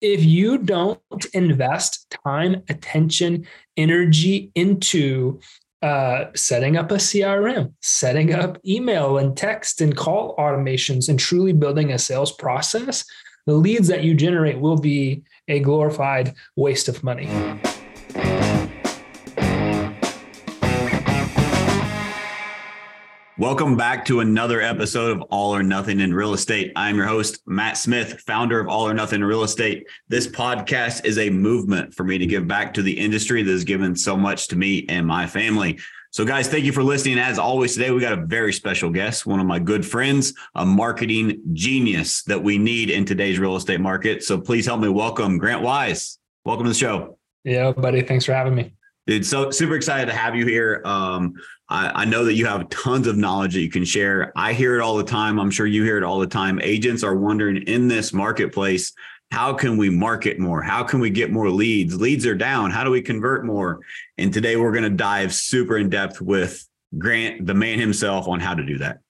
if you don't invest time, attention, energy into uh, setting up a CRM, setting up email and text and call automations, and truly building a sales process, the leads that you generate will be a glorified waste of money. Welcome back to another episode of All or Nothing in Real Estate. I'm your host, Matt Smith, founder of All or Nothing in Real Estate. This podcast is a movement for me to give back to the industry that has given so much to me and my family. So, guys, thank you for listening. As always, today we got a very special guest, one of my good friends, a marketing genius that we need in today's real estate market. So, please help me welcome Grant Wise. Welcome to the show. Yeah, buddy. Thanks for having me. Dude, so super excited to have you here. Um, I, I, know that you have tons of knowledge that you can share. I hear it all the time. I'm sure you hear it all the time. Agents are wondering in this marketplace, how can we market more? How can we get more leads? Leads are down. How do we convert more? And today we're going to dive super in depth with Grant, the man himself, on how to do that.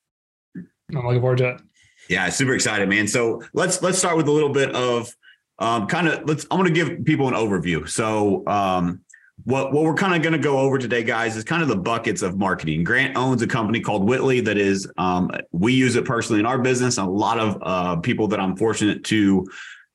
I'm looking forward to it. Yeah, super excited, man. So let's let's start with a little bit of um, kind of let's. I'm going to give people an overview. So um, what what we're kind of going to go over today, guys, is kind of the buckets of marketing. Grant owns a company called Witly that is um, we use it personally in our business. A lot of uh, people that I'm fortunate to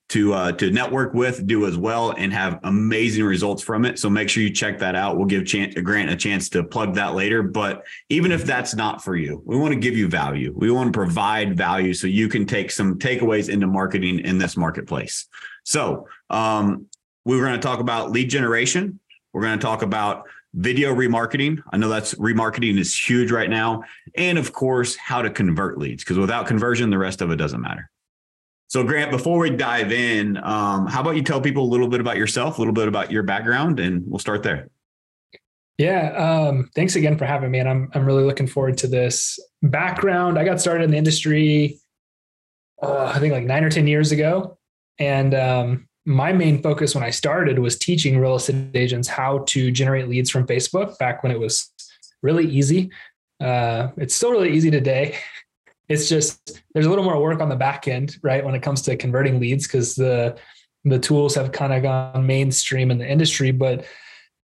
to uh, to network with do as well and have amazing results from it. So make sure you check that out. We'll give chance, Grant a chance to plug that later. But even if that's not for you, we want to give you value. We want to provide value so you can take some takeaways into marketing in this marketplace. So um, we were going to talk about lead generation we're going to talk about video remarketing. I know that's remarketing is huge right now. And of course, how to convert leads, because without conversion, the rest of it doesn't matter. So, Grant, before we dive in, um, how about you tell people a little bit about yourself, a little bit about your background, and we'll start there. Yeah, um, thanks again for having me, and I'm I'm really looking forward to this background. I got started in the industry, uh, I think like nine or ten years ago, and um, my main focus when I started was teaching real estate agents how to generate leads from Facebook back when it was really easy. Uh, it's still really easy today. It's just there's a little more work on the back end, right, when it comes to converting leads because the the tools have kind of gone mainstream in the industry. But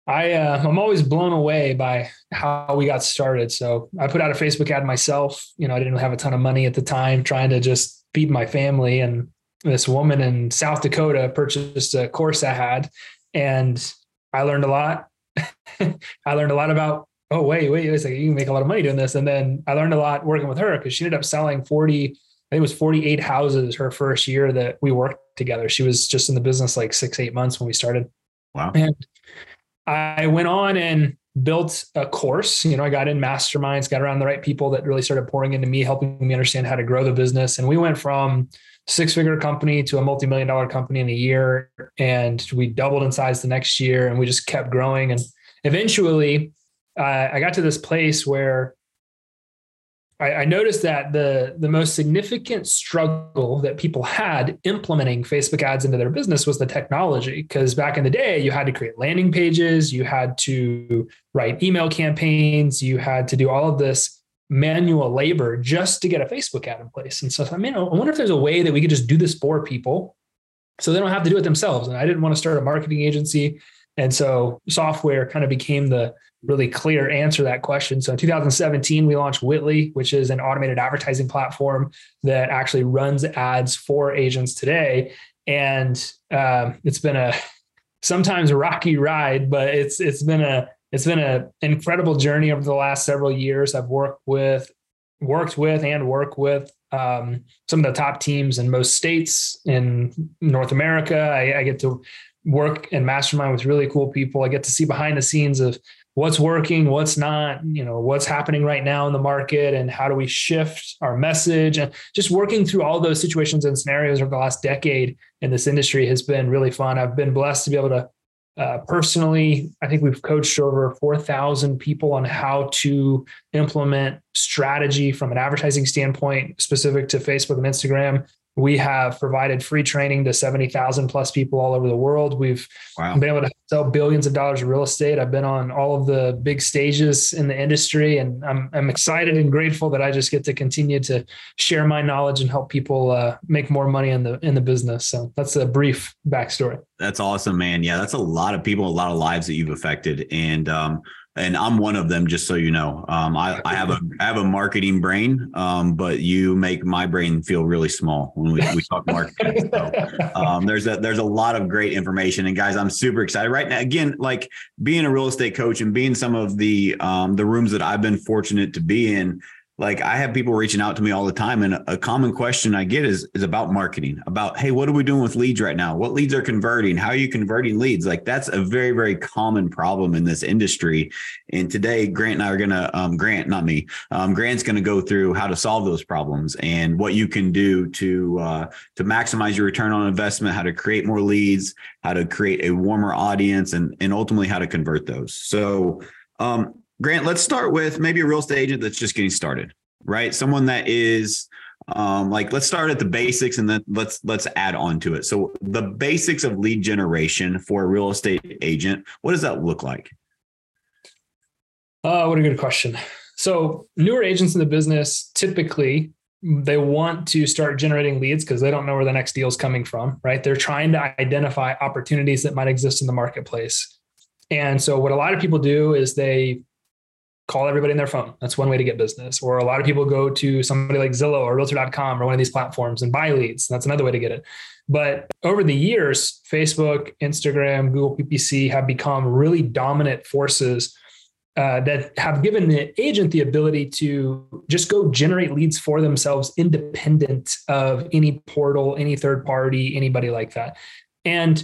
I uh, I'm always blown away by how we got started. So I put out a Facebook ad myself. You know, I didn't have a ton of money at the time, trying to just feed my family and this woman in South Dakota purchased a course I had, and I learned a lot. I learned a lot about, oh, wait, wait, wait a second, you can make a lot of money doing this. And then I learned a lot working with her because she ended up selling 40, I think it was 48 houses her first year that we worked together. She was just in the business like six, eight months when we started. Wow. And I went on and built a course. You know, I got in masterminds, got around the right people that really started pouring into me, helping me understand how to grow the business. And we went from six figure company to a multi million dollar company in a year. And we doubled in size the next year and we just kept growing. And eventually, uh, I got to this place where I, I noticed that the, the most significant struggle that people had implementing Facebook ads into their business was the technology. Because back in the day, you had to create landing pages, you had to write email campaigns, you had to do all of this manual labor just to get a Facebook ad in place. And so I mean, I wonder if there's a way that we could just do this for people so they don't have to do it themselves. And I didn't want to start a marketing agency. And so software kind of became the really clear answer to that question. So in 2017, we launched Witly, which is an automated advertising platform that actually runs ads for agents today. And um, it's been a sometimes rocky ride, but it's it's been a it's been an incredible journey over the last several years. I've worked with, worked with, and work with um, some of the top teams in most states in North America. I, I get to work and mastermind with really cool people. I get to see behind the scenes of what's working, what's not, you know, what's happening right now in the market and how do we shift our message and just working through all those situations and scenarios over the last decade in this industry has been really fun. I've been blessed to be able to uh, personally, I think we've coached over 4,000 people on how to implement strategy from an advertising standpoint specific to Facebook and Instagram. We have provided free training to 70,000 plus people all over the world. We've wow. been able to sell billions of dollars of real estate. I've been on all of the big stages in the industry, and I'm, I'm excited and grateful that I just get to continue to share my knowledge and help people uh, make more money in the in the business. So that's a brief backstory. That's awesome, man. Yeah, that's a lot of people, a lot of lives that you've affected, and um, and I'm one of them. Just so you know, um, I, I, have a I have a marketing brain, um, but you make my brain feel really small when we, we talk marketing. So, um, there's a there's a lot of great information, and guys, I'm super excited right now. Again, like being a real estate coach and being some of the um, the rooms that I've been fortunate to be in like I have people reaching out to me all the time, and a common question I get is is about marketing. About hey, what are we doing with leads right now? What leads are converting? How are you converting leads? Like that's a very very common problem in this industry. And today, Grant and I are gonna um, Grant, not me, um, Grant's gonna go through how to solve those problems and what you can do to uh, to maximize your return on investment, how to create more leads, how to create a warmer audience, and and ultimately how to convert those. So. Um, Grant, let's start with maybe a real estate agent that's just getting started, right? Someone that is um, like let's start at the basics and then let's let's add on to it. So the basics of lead generation for a real estate agent, what does that look like? Uh, what a good question. So newer agents in the business typically they want to start generating leads because they don't know where the next deal is coming from, right? They're trying to identify opportunities that might exist in the marketplace. And so what a lot of people do is they call everybody in their phone. That's one way to get business. Or a lot of people go to somebody like Zillow or realtor.com or one of these platforms and buy leads. That's another way to get it. But over the years, Facebook, Instagram, Google PPC have become really dominant forces uh, that have given the agent the ability to just go generate leads for themselves independent of any portal, any third party, anybody like that. And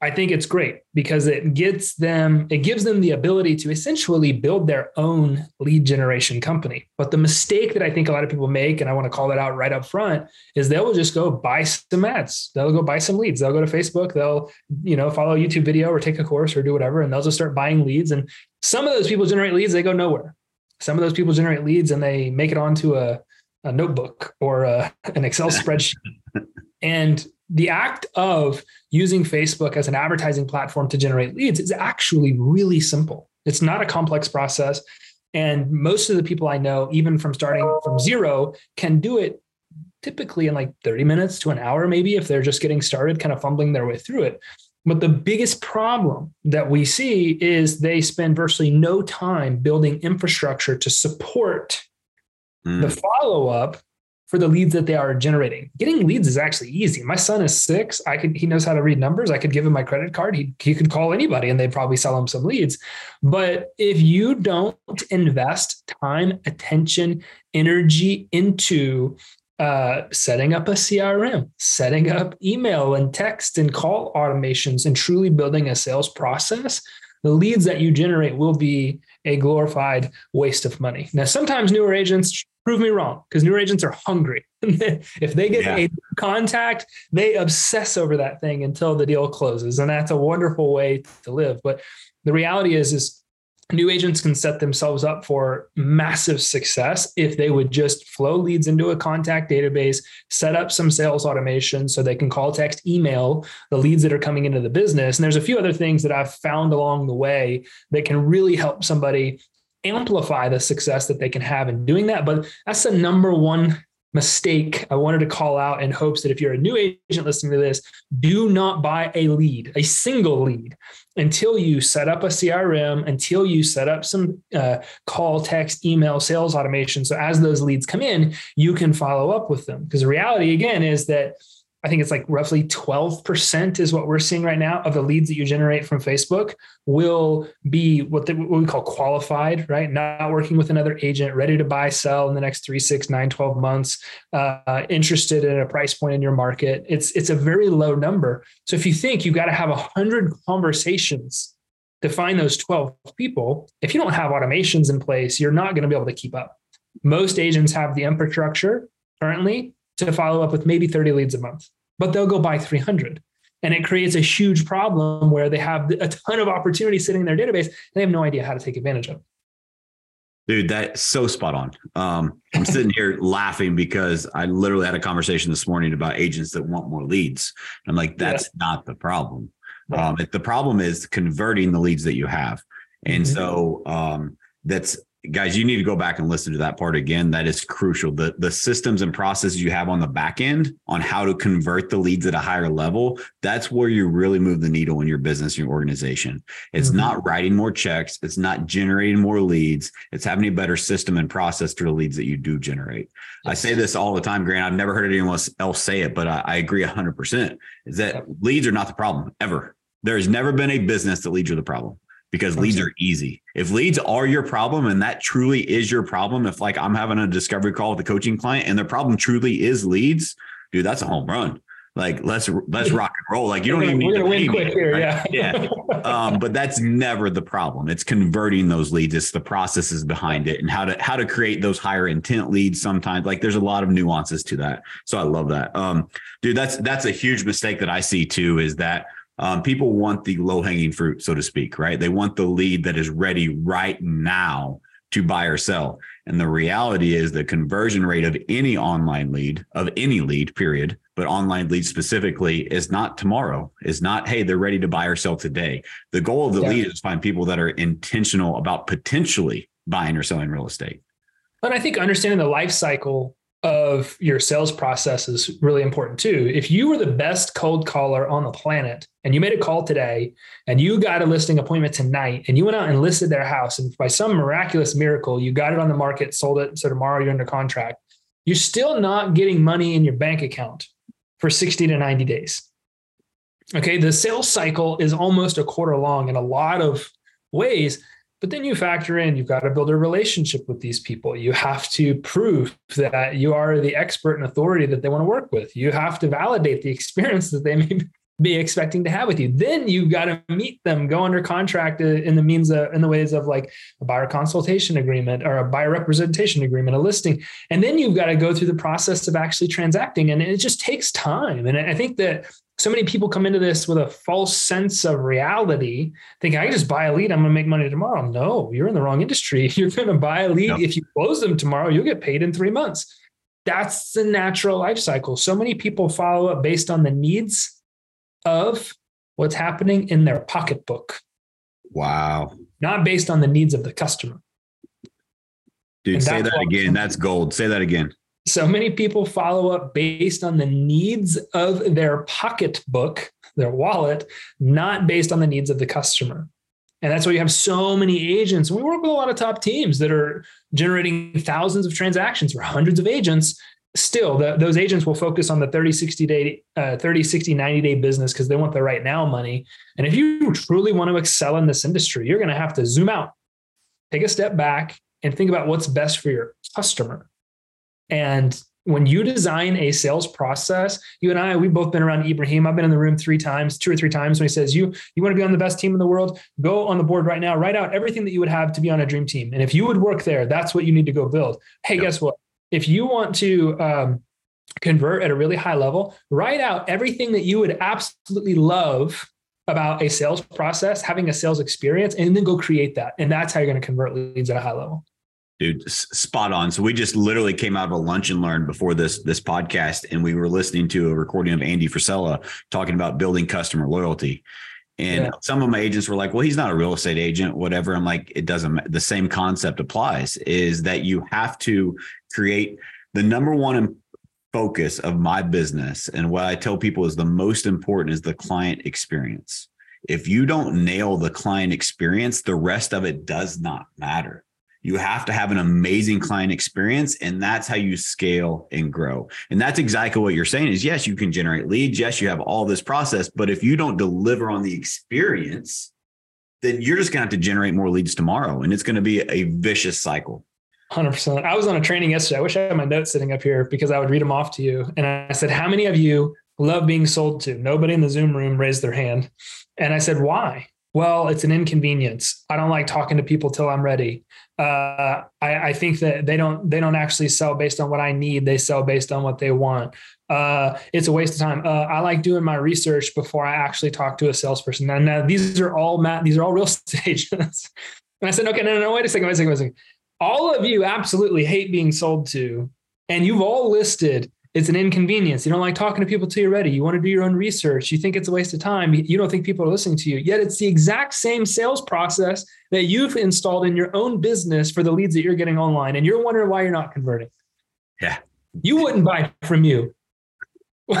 I think it's great because it gets them, it gives them the ability to essentially build their own lead generation company. But the mistake that I think a lot of people make, and I want to call that out right up front, is they will just go buy some ads. They'll go buy some leads. They'll go to Facebook. They'll, you know, follow a YouTube video or take a course or do whatever, and they'll just start buying leads. And some of those people generate leads, they go nowhere. Some of those people generate leads and they make it onto a, a notebook or a, an Excel spreadsheet. And the act of using Facebook as an advertising platform to generate leads is actually really simple. It's not a complex process. And most of the people I know, even from starting from zero, can do it typically in like 30 minutes to an hour, maybe if they're just getting started, kind of fumbling their way through it. But the biggest problem that we see is they spend virtually no time building infrastructure to support mm. the follow up for the leads that they are generating. Getting leads is actually easy. My son is six. I could he knows how to read numbers. I could give him my credit card. He he could call anybody and they'd probably sell him some leads. But if you don't invest time, attention, energy into uh, setting up a CRM, setting up email and text and call automations, and truly building a sales process, the leads that you generate will be a glorified waste of money. Now, sometimes newer agents prove me wrong because newer agents are hungry. if they get yeah. a contact, they obsess over that thing until the deal closes. And that's a wonderful way to live. But the reality is, is new agents can set themselves up for massive success if they would just flow leads into a contact database, set up some sales automation so they can call, text, email the leads that are coming into the business. And there's a few other things that I've found along the way that can really help somebody amplify the success that they can have in doing that. But that's the number one mistake I wanted to call out in hopes that if you're a new agent listening to this, do not buy a lead, a single lead, until you set up a CRM, until you set up some uh, call, text, email, sales automation. So as those leads come in, you can follow up with them. Because the reality, again, is that I think it's like roughly 12% is what we're seeing right now of the leads that you generate from Facebook will be what, the, what we call qualified, right? Not working with another agent, ready to buy, sell in the next three, six, nine, 12 months, uh, interested in a price point in your market. It's, it's a very low number. So if you think you've got to have 100 conversations to find those 12 people, if you don't have automations in place, you're not going to be able to keep up. Most agents have the infrastructure currently to follow up with maybe 30 leads a month, but they'll go buy 300. And it creates a huge problem where they have a ton of opportunity sitting in their database and they have no idea how to take advantage of. Dude, that's so spot on. Um, I'm sitting here laughing because I literally had a conversation this morning about agents that want more leads. I'm like, that's yeah. not the problem. Um, the problem is converting the leads that you have. And mm-hmm. so um, that's guys, you need to go back and listen to that part again. That is crucial. The the systems and processes you have on the back end on how to convert the leads at a higher level, that's where you really move the needle in your business, your organization. It's mm-hmm. not writing more checks, it's not generating more leads, it's having a better system and process to the leads that you do generate. Yes. I say this all the time, Grant. I've never heard anyone else say it, but I, I agree 100%. Is that yep. leads are not the problem ever. There has never been a business that leads are the problem because leads are easy. If leads are your problem and that truly is your problem, if like I'm having a discovery call with a coaching client and their problem truly is leads, dude, that's a home run. Like let's let's rock and roll. Like you don't even need to win quick here, right? yeah. yeah. Um, but that's never the problem. It's converting those leads. It's the processes behind it and how to how to create those higher intent leads. Sometimes like there's a lot of nuances to that. So I love that. Um, dude, that's that's a huge mistake that I see too. Is that um, people want the low hanging fruit, so to speak, right? They want the lead that is ready right now to buy or sell. And the reality is the conversion rate of any online lead, of any lead, period, but online lead specifically, is not tomorrow, is not, hey, they're ready to buy or sell today. The goal of the yeah. lead is to find people that are intentional about potentially buying or selling real estate. And I think understanding the life cycle of your sales process is really important too. If you were the best cold caller on the planet and you made a call today and you got a listing appointment tonight and you went out and listed their house and by some miraculous miracle you got it on the market, sold it, so tomorrow you're under contract, you're still not getting money in your bank account for 60 to 90 days. Okay, the sales cycle is almost a quarter long in a lot of ways but then you factor in, you've got to build a relationship with these people. You have to prove that you are the expert and authority that they want to work with. You have to validate the experience that they may be expecting to have with you. Then you've got to meet them, go under contract uh, in the means of, in the ways of like a buyer consultation agreement or a buyer representation agreement, a listing. And then you've got to go through the process of actually transacting. And it just takes time. And I think that so many people come into this with a false sense of reality, thinking I can just buy a lead, I'm going to make money tomorrow. No, you're in the wrong industry. You're going to buy a lead. Yep. If you close them tomorrow, you'll get paid in three months. That's the natural life cycle. So many people follow up based on the needs of what's happening in their pocketbook. Wow. Not based on the needs of the customer. Dude, say that again. That's gold. Say that again. So many people follow up based on the needs of their pocketbook, their wallet, not based on the needs of the customer. And that's why you have so many agents. We work with a lot of top teams that are generating thousands of transactions for hundreds of agents. Still, the, those agents will focus on the 30, 60 day, uh, 30, 60, 90 day business because they want the right now money. And if you truly want to excel in this industry, you're going to have to zoom out, take a step back, and think about what's best for your customer. And when you design a sales process, you and I, we've both been around Ibrahim. I've been in the room three times, two or three times when he says, You you want to be on the best team in the world, go on the board right now, write out everything that you would have to be on a dream team. And if you would work there, that's what you need to go build. Hey, yep. guess what? If you want to um, convert at a really high level, write out everything that you would absolutely love about a sales process, having a sales experience, and then go create that. And that's how you're going to convert leads at a high level. Dude, spot on. So we just literally came out of a lunch and learn before this this podcast, and we were listening to a recording of Andy Frisella talking about building customer loyalty. And yeah. some of my agents were like, "Well, he's not a real estate agent, whatever." I'm like, "It doesn't." The same concept applies: is that you have to create the number one focus of my business, and what I tell people is the most important is the client experience. If you don't nail the client experience, the rest of it does not matter you have to have an amazing client experience and that's how you scale and grow. And that's exactly what you're saying is yes you can generate leads. Yes you have all this process but if you don't deliver on the experience then you're just going to have to generate more leads tomorrow and it's going to be a vicious cycle. 100% i was on a training yesterday. I wish i had my notes sitting up here because i would read them off to you. And i said how many of you love being sold to? Nobody in the zoom room raised their hand. And i said why well, it's an inconvenience. I don't like talking to people till I'm ready uh, I, I, think that they don't they don't actually sell based on what I need. They sell based on what they want. Uh, it's a waste of time. Uh, I like doing my research before I actually talk to a salesperson. Now, now these are all Matt. These are all real estate agents. and I said, okay, no, no, no, wait a second, wait a second, wait a second. all of you absolutely hate being sold to, and you've all listed it's an inconvenience. You don't like talking to people till you're ready. You want to do your own research. You think it's a waste of time. You don't think people are listening to you. Yet it's the exact same sales process that you've installed in your own business for the leads that you're getting online. And you're wondering why you're not converting. Yeah. You wouldn't buy from you.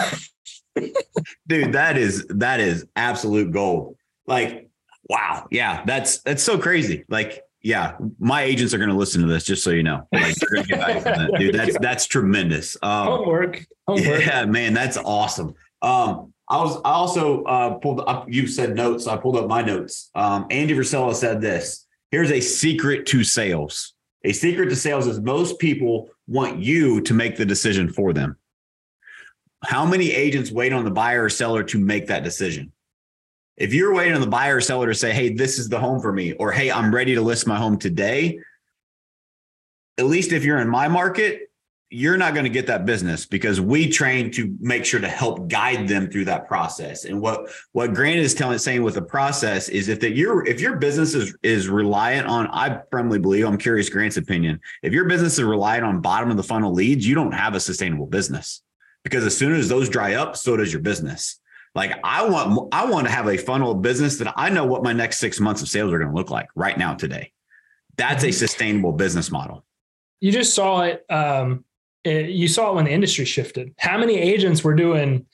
Dude, that is that is absolute gold. Like, wow. Yeah, that's that's so crazy. Like yeah, my agents are going to listen to this, just so you know. Like, get that. dude. That's that's tremendous. Um, Homework. Homework. Yeah, man, that's awesome. Um, I was I also uh, pulled up. You said notes. So I pulled up my notes. Um, Andy Frisella said this. Here's a secret to sales. A secret to sales is most people want you to make the decision for them. How many agents wait on the buyer or seller to make that decision? If you're waiting on the buyer or seller to say, hey, this is the home for me, or hey, I'm ready to list my home today, at least if you're in my market, you're not going to get that business because we train to make sure to help guide them through that process. And what what Grant is telling saying with the process is if that your if your business is is reliant on, I firmly believe, I'm curious Grant's opinion. If your business is reliant on bottom of the funnel leads, you don't have a sustainable business because as soon as those dry up, so does your business. Like I want, I want to have a funnel of business that I know what my next six months of sales are going to look like right now today. That's a mm-hmm. sustainable business model. You just saw it. Um, it, you saw it when the industry shifted. How many agents were doing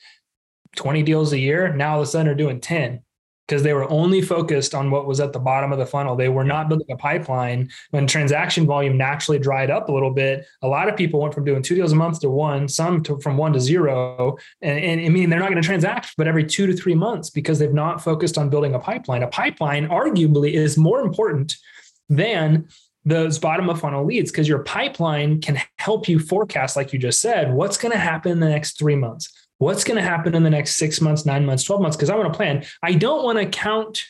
20 deals a year? Now all of a sudden are doing 10 because they were only focused on what was at the bottom of the funnel. They were not building a pipeline. When transaction volume naturally dried up a little bit, a lot of people went from doing two deals a month to one, some to, from one to zero. And, and I mean, they're not going to transact, but every two to three months because they've not focused on building a pipeline. A pipeline, arguably, is more important than those bottom of funnel leads because your pipeline can help you forecast, like you just said, what's going to happen in the next three months what's going to happen in the next six months, nine months, 12 months? Because I want to plan. I don't want to count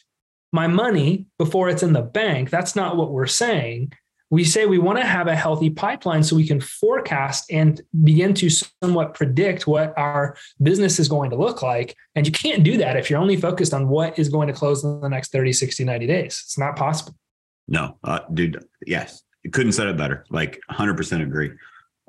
my money before it's in the bank. That's not what we're saying. We say we want to have a healthy pipeline so we can forecast and begin to somewhat predict what our business is going to look like. And you can't do that if you're only focused on what is going to close in the next 30, 60, 90 days. It's not possible. No, uh, dude. Yes. You couldn't said it better. Like 100% agree.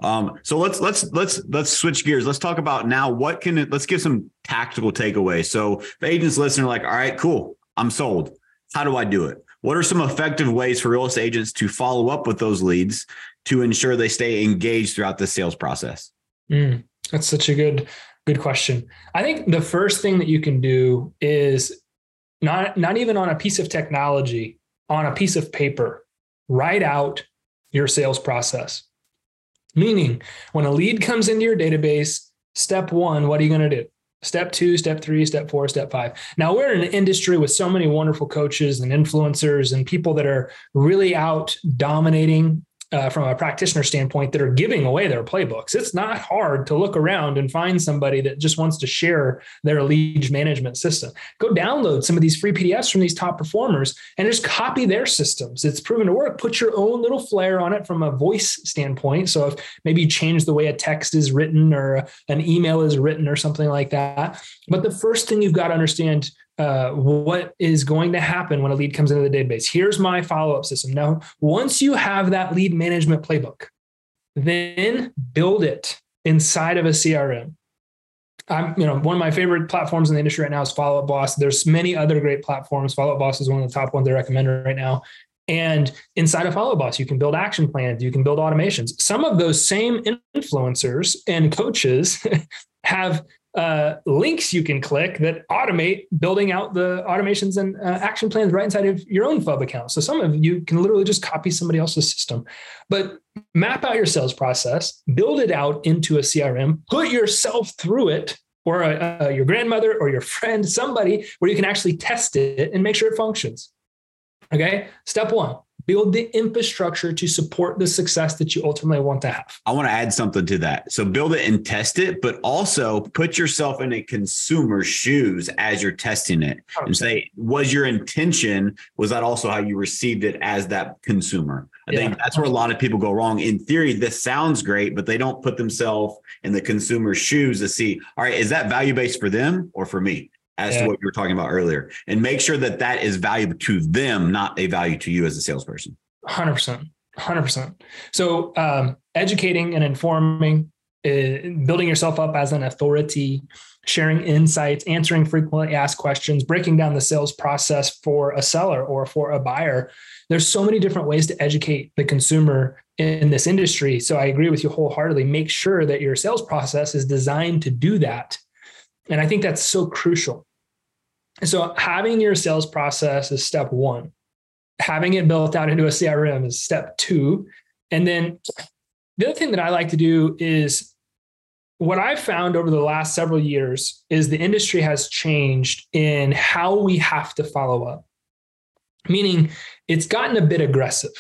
Um, so let's let's let's let's switch gears. Let's talk about now what can it, let's give some tactical takeaways. So agents listening are like, all right, cool, I'm sold. How do I do it? What are some effective ways for real estate agents to follow up with those leads to ensure they stay engaged throughout the sales process? Mm, that's such a good good question. I think the first thing that you can do is not not even on a piece of technology, on a piece of paper, write out your sales process Meaning, when a lead comes into your database, step one, what are you going to do? Step two, step three, step four, step five. Now, we're in an industry with so many wonderful coaches and influencers and people that are really out dominating uh, from a practitioner standpoint that are giving away their playbooks. It's not hard to look around and find somebody that just wants to share their lead management system. Go download some of these free PDFs from these top performers and just copy their systems. It's proven to work. Put your own little flair on it from a voice standpoint. So if maybe you change the way a text is written or an email is written or something like that. But the first thing you've got to understand uh, what is going to happen when a lead comes into the database. Here's my follow up system. Now, once you have that lead management playbook, then build it inside of a CRM. I'm, you know, one of my favorite platforms in the industry right now is Follow Up Boss. There's many other great platforms. Follow Up Boss is one of the top ones I recommend right now. And inside of Follow Up Boss, you can build action plans, you can build automations. Some of those same influencers and coaches have uh, links you can click that automate building out the automations and uh, action plans right inside of your own FUB account. So some of you can literally just copy somebody else's system, but map out your sales process, build it out into a CRM, put yourself through it or a, your grandmother or your friend, somebody where you can actually test it and make sure it functions. Okay. Step one, build the infrastructure to support the success that you ultimately want to have. I want to add something to that. So build it and test it, but also put yourself in a consumer's shoes as you're testing it and say, was your intention, was that also how you received it as that consumer? I yeah. think that's where a lot of people go wrong. In theory, this sounds great, but they don't put themselves in the consumer's shoes to see, all right, is that value based for them or for me? As yeah. to what you were talking about earlier and make sure that that is valuable to them not a value to you as a salesperson 100% 100%. So, um, educating and informing, uh, building yourself up as an authority, sharing insights, answering frequently asked questions, breaking down the sales process for a seller or for a buyer. There's so many different ways to educate the consumer in this industry. So I agree with you wholeheartedly. Make sure that your sales process is designed to do that. And I think that's so crucial. So having your sales process is step one. Having it built out into a CRM is step two. And then the other thing that I like to do is what I've found over the last several years is the industry has changed in how we have to follow up, meaning it's gotten a bit aggressive.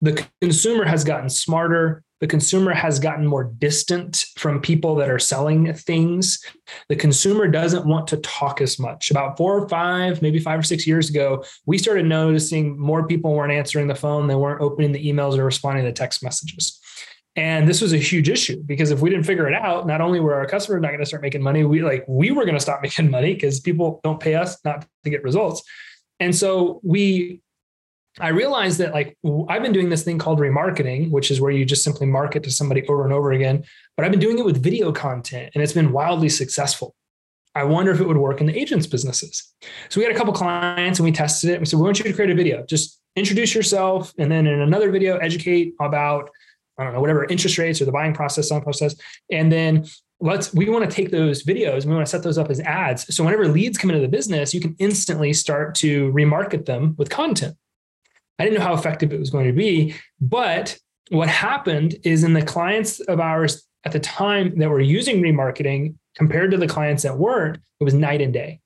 The consumer has gotten smarter. The consumer has gotten more distant from people that are selling things. The consumer doesn't want to talk as much. About four or five, maybe five or six years ago, we started noticing more people weren't answering the phone, they weren't opening the emails or responding to text messages. And this was a huge issue because if we didn't figure it out, not only were our customers not going to start making money, we like we were going to stop making money because people don't pay us not to get results. And so we I realized that like I've been doing this thing called remarketing, which is where you just simply market to somebody over and over again, but I've been doing it with video content and it's been wildly successful. I wonder if it would work in the agents' businesses. So we had a couple clients and we tested it. We said, we want you to create a video. Just introduce yourself. And then in another video, educate about I don't know, whatever interest rates or the buying process, selling process. And then let's, we want to take those videos and we want to set those up as ads. So whenever leads come into the business, you can instantly start to remarket them with content. I didn't know how effective it was going to be, but what happened is in the clients of ours at the time that were using remarketing compared to the clients that weren't, it was night and day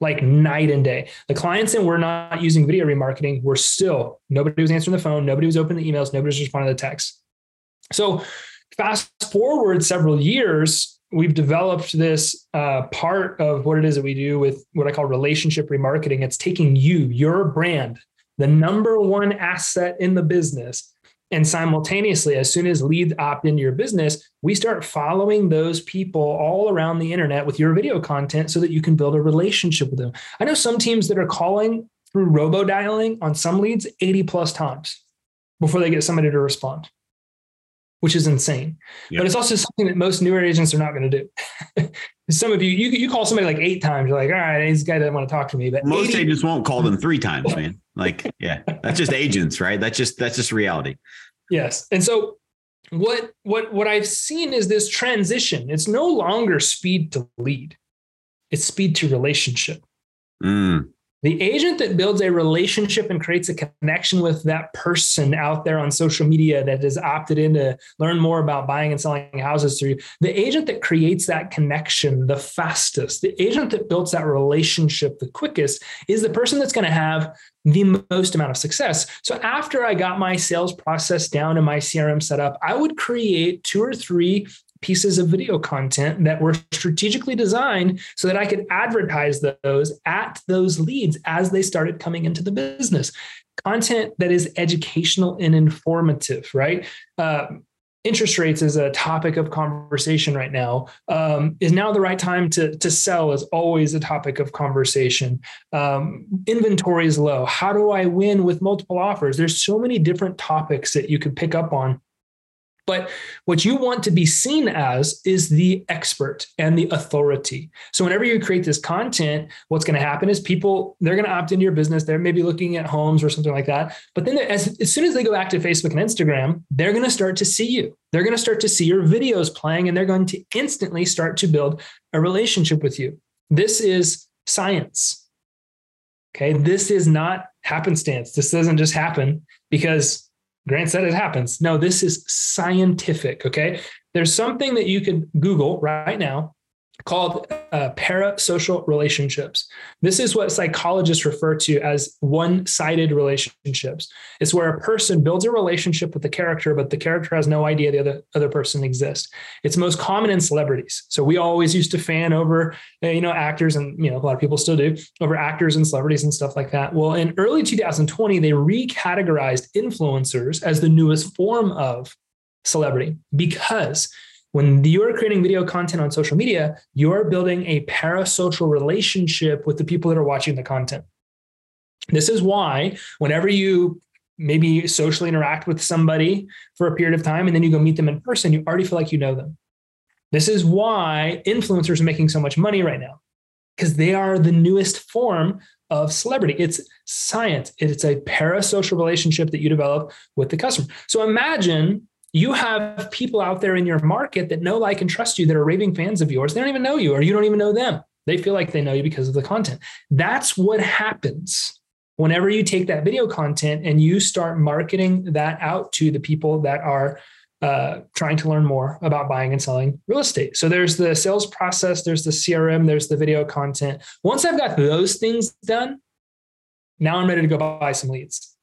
like night and day. The clients that were not using video remarketing were still nobody was answering the phone, nobody was opening the emails, nobody was responding to the texts. So fast forward several years, we've developed this uh, part of what it is that we do with what I call relationship remarketing. It's taking you, your brand, the number one asset in the business, and simultaneously, as soon as leads opt into your business, we start following those people all around the internet with your video content so that you can build a relationship with them. I know some teams that are calling through robo dialing on some leads 80 plus times before they get somebody to respond, which is insane. Yep. But it's also something that most newer agents are not going to do. some of you, you, you call somebody like eight times, you're like, all right, this guy doesn't want to talk to me. But most 80- agents won't call them three times, man. Like, yeah, that's just agents, right? That's just that's just reality. Yes. And so what what what I've seen is this transition. It's no longer speed to lead. It's speed to relationship. Mm. The agent that builds a relationship and creates a connection with that person out there on social media that has opted in to learn more about buying and selling houses through you, the agent that creates that connection the fastest, the agent that builds that relationship the quickest is the person that's going to have the most amount of success. So after I got my sales process down and my CRM set up, I would create two or three pieces of video content that were strategically designed so that I could advertise those at those leads as they started coming into the business. Content that is educational and informative, right? Uh, interest rates is a topic of conversation right now. Um, is now the right time to, to sell is always a topic of conversation. Um, inventory is low. How do I win with multiple offers? There's so many different topics that you could pick up on but what you want to be seen as is the expert and the authority. So whenever you create this content, what's going to happen is people they're going to opt into your business. They're maybe looking at homes or something like that. But then as, as soon as they go back to Facebook and Instagram, they're going to start to see you. They're going to start to see your videos playing and they're going to instantly start to build a relationship with you. This is science. Okay. This is not happenstance. This doesn't just happen because Grant said it happens. No, this is scientific. Okay. There's something that you could Google right now called uh, parasocial relationships. This is what psychologists refer to as one sided relationships. It's where a person builds a relationship with the character, but the character has no idea the other, other person exists. It's most common in celebrities. So we always used to fan over, uh, you know, actors and, you know, a lot of people still do over actors and celebrities and stuff like that. Well, in early 2020, they recategorized influencers as the newest form of celebrity because when you're creating video content on social media, you're building a parasocial relationship with the people that are watching the content. This is why, whenever you maybe socially interact with somebody for a period of time and then you go meet them in person, you already feel like you know them. This is why influencers are making so much money right now because they are the newest form of celebrity. It's science, it's a parasocial relationship that you develop with the customer. So imagine you have people out there in your market that know, like, and trust you that are raving fans of yours. They don't even know you, or you don't even know them. They feel like they know you because of the content. That's what happens whenever you take that video content and you start marketing that out to the people that are uh, trying to learn more about buying and selling real estate. So there's the sales process, there's the CRM, there's the video content. Once I've got those things done, now I'm ready to go buy some leads.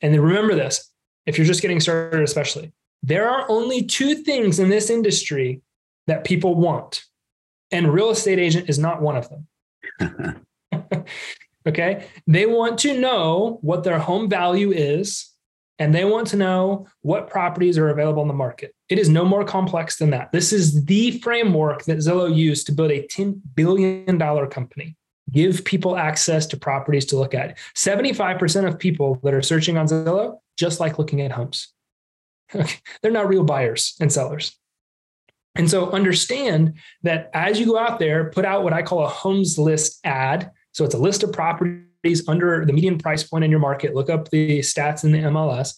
And then remember this if you're just getting started, especially, there are only two things in this industry that people want, and real estate agent is not one of them. okay. They want to know what their home value is and they want to know what properties are available in the market. It is no more complex than that. This is the framework that Zillow used to build a $10 billion company. Give people access to properties to look at. 75% of people that are searching on Zillow just like looking at homes. They're not real buyers and sellers. And so understand that as you go out there, put out what I call a homes list ad. So it's a list of properties under the median price point in your market, look up the stats in the MLS.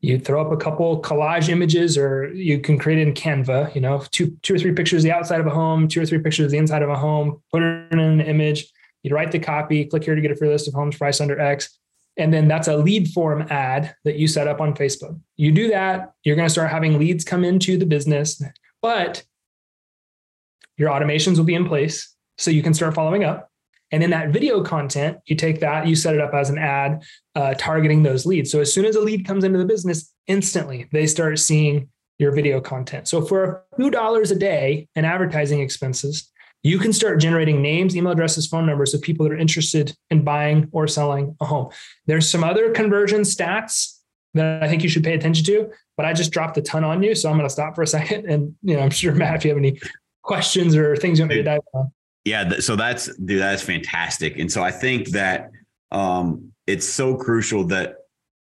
You throw up a couple collage images, or you can create it in Canva. You know, two, two or three pictures of the outside of a home, two or three pictures of the inside of a home. Put it in an image. You write the copy. Click here to get a free list of homes priced under X. And then that's a lead form ad that you set up on Facebook. You do that, you're going to start having leads come into the business, but your automations will be in place so you can start following up. And then that video content, you take that, you set it up as an ad uh, targeting those leads. So as soon as a lead comes into the business, instantly they start seeing your video content. So for a few dollars a day in advertising expenses, you can start generating names, email addresses, phone numbers of people that are interested in buying or selling a home. There's some other conversion stats that I think you should pay attention to, but I just dropped a ton on you. So I'm going to stop for a second. And, you know, I'm sure Matt, if you have any questions or things you want me to dive on. Yeah, so that's dude, that's fantastic, and so I think that um, it's so crucial that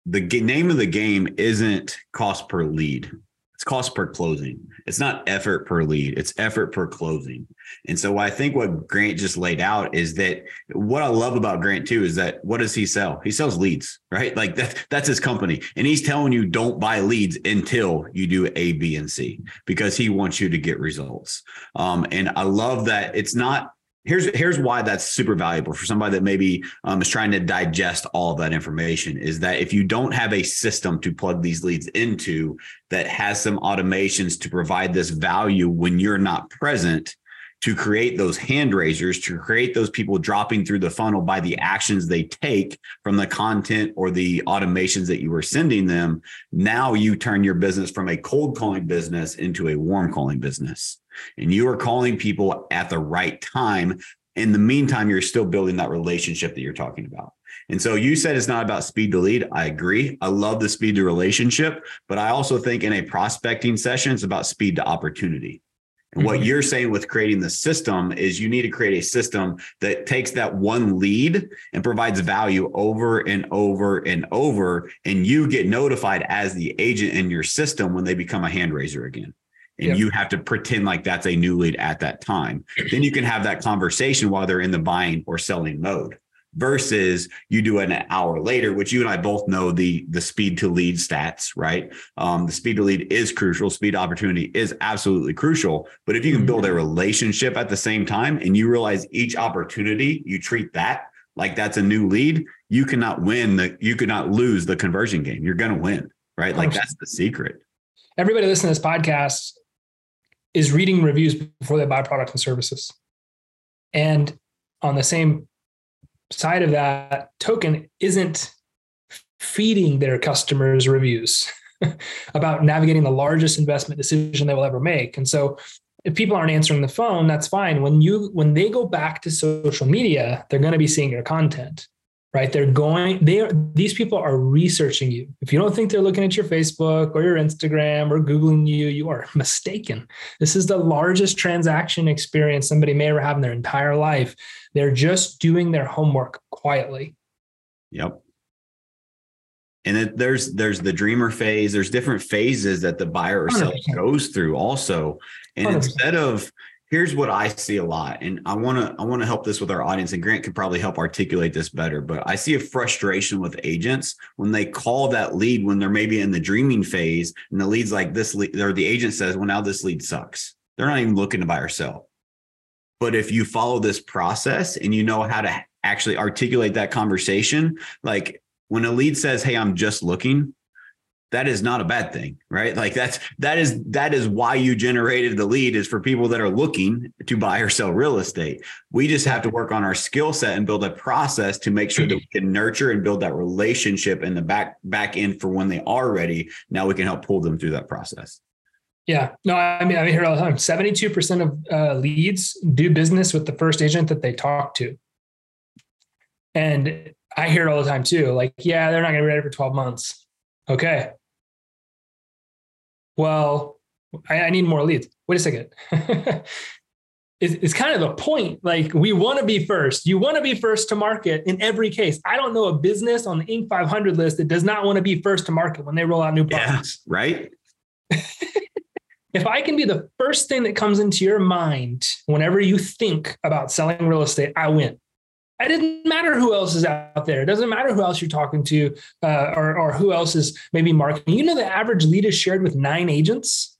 the name of the game isn't cost per lead; it's cost per closing. It's not effort per lead; it's effort per closing. And so I think what Grant just laid out is that what I love about Grant too is that what does he sell? He sells leads, right? Like that, that's his company. And he's telling you don't buy leads until you do A, B, and C because he wants you to get results. Um, and I love that it's not here's here's why that's super valuable for somebody that maybe um, is trying to digest all of that information is that if you don't have a system to plug these leads into that has some automations to provide this value when you're not present to create those hand raisers, to create those people dropping through the funnel by the actions they take from the content or the automations that you were sending them. Now you turn your business from a cold calling business into a warm calling business. And you are calling people at the right time. In the meantime, you're still building that relationship that you're talking about. And so you said it's not about speed to lead. I agree. I love the speed to relationship, but I also think in a prospecting session, it's about speed to opportunity. And what mm-hmm. you're saying with creating the system is you need to create a system that takes that one lead and provides value over and over and over. And you get notified as the agent in your system when they become a hand raiser again. And yep. you have to pretend like that's a new lead at that time. Then you can have that conversation while they're in the buying or selling mode versus you do it an hour later, which you and I both know the the speed to lead stats, right? Um, the speed to lead is crucial. Speed opportunity is absolutely crucial. But if you can build a mm-hmm. relationship at the same time and you realize each opportunity you treat that like that's a new lead, you cannot win the you cannot lose the conversion game. You're gonna win, right? Like that's the secret. Everybody listening to this podcast is reading reviews before they buy products and services. And on the same side of that token isn't feeding their customers reviews about navigating the largest investment decision they will ever make. And so if people aren't answering the phone, that's fine. When you when they go back to social media, they're going to be seeing your content right? They're going, they are, these people are researching you. If you don't think they're looking at your Facebook or your Instagram or Googling you, you are mistaken. This is the largest transaction experience somebody may ever have in their entire life. They're just doing their homework quietly. Yep. And it, there's there's the dreamer phase. There's different phases that the buyer or seller 100%. goes through also. And 100%. instead of here's what I see a lot, and I want to I want to help this with our audience, and Grant could probably help articulate this better. But I see a frustration with agents when they call that lead when they're maybe in the dreaming phase, and the lead's like this lead, or the agent says, "Well, now this lead sucks." They're not even looking to buy or sell. But if you follow this process and you know how to actually articulate that conversation, like when a lead says, "Hey, I'm just looking," that is not a bad thing, right? Like that's that is that is why you generated the lead is for people that are looking to buy or sell real estate. We just have to work on our skill set and build a process to make sure that we can nurture and build that relationship in the back back end for when they are ready. Now we can help pull them through that process. Yeah. No, I mean, I hear all the time 72% of uh, leads do business with the first agent that they talk to. And I hear it all the time too. Like, yeah, they're not going to be ready for 12 months. Okay. Well, I, I need more leads. Wait a second. it's, it's kind of the point. Like, we want to be first. You want to be first to market in every case. I don't know a business on the Inc. 500 list that does not want to be first to market when they roll out new products Yeah. Right. if I can be the first thing that comes into your mind whenever you think about selling real estate, I win. It doesn't matter who else is out there. It doesn't matter who else you're talking to uh, or, or who else is maybe marketing. You know, the average lead is shared with nine agents.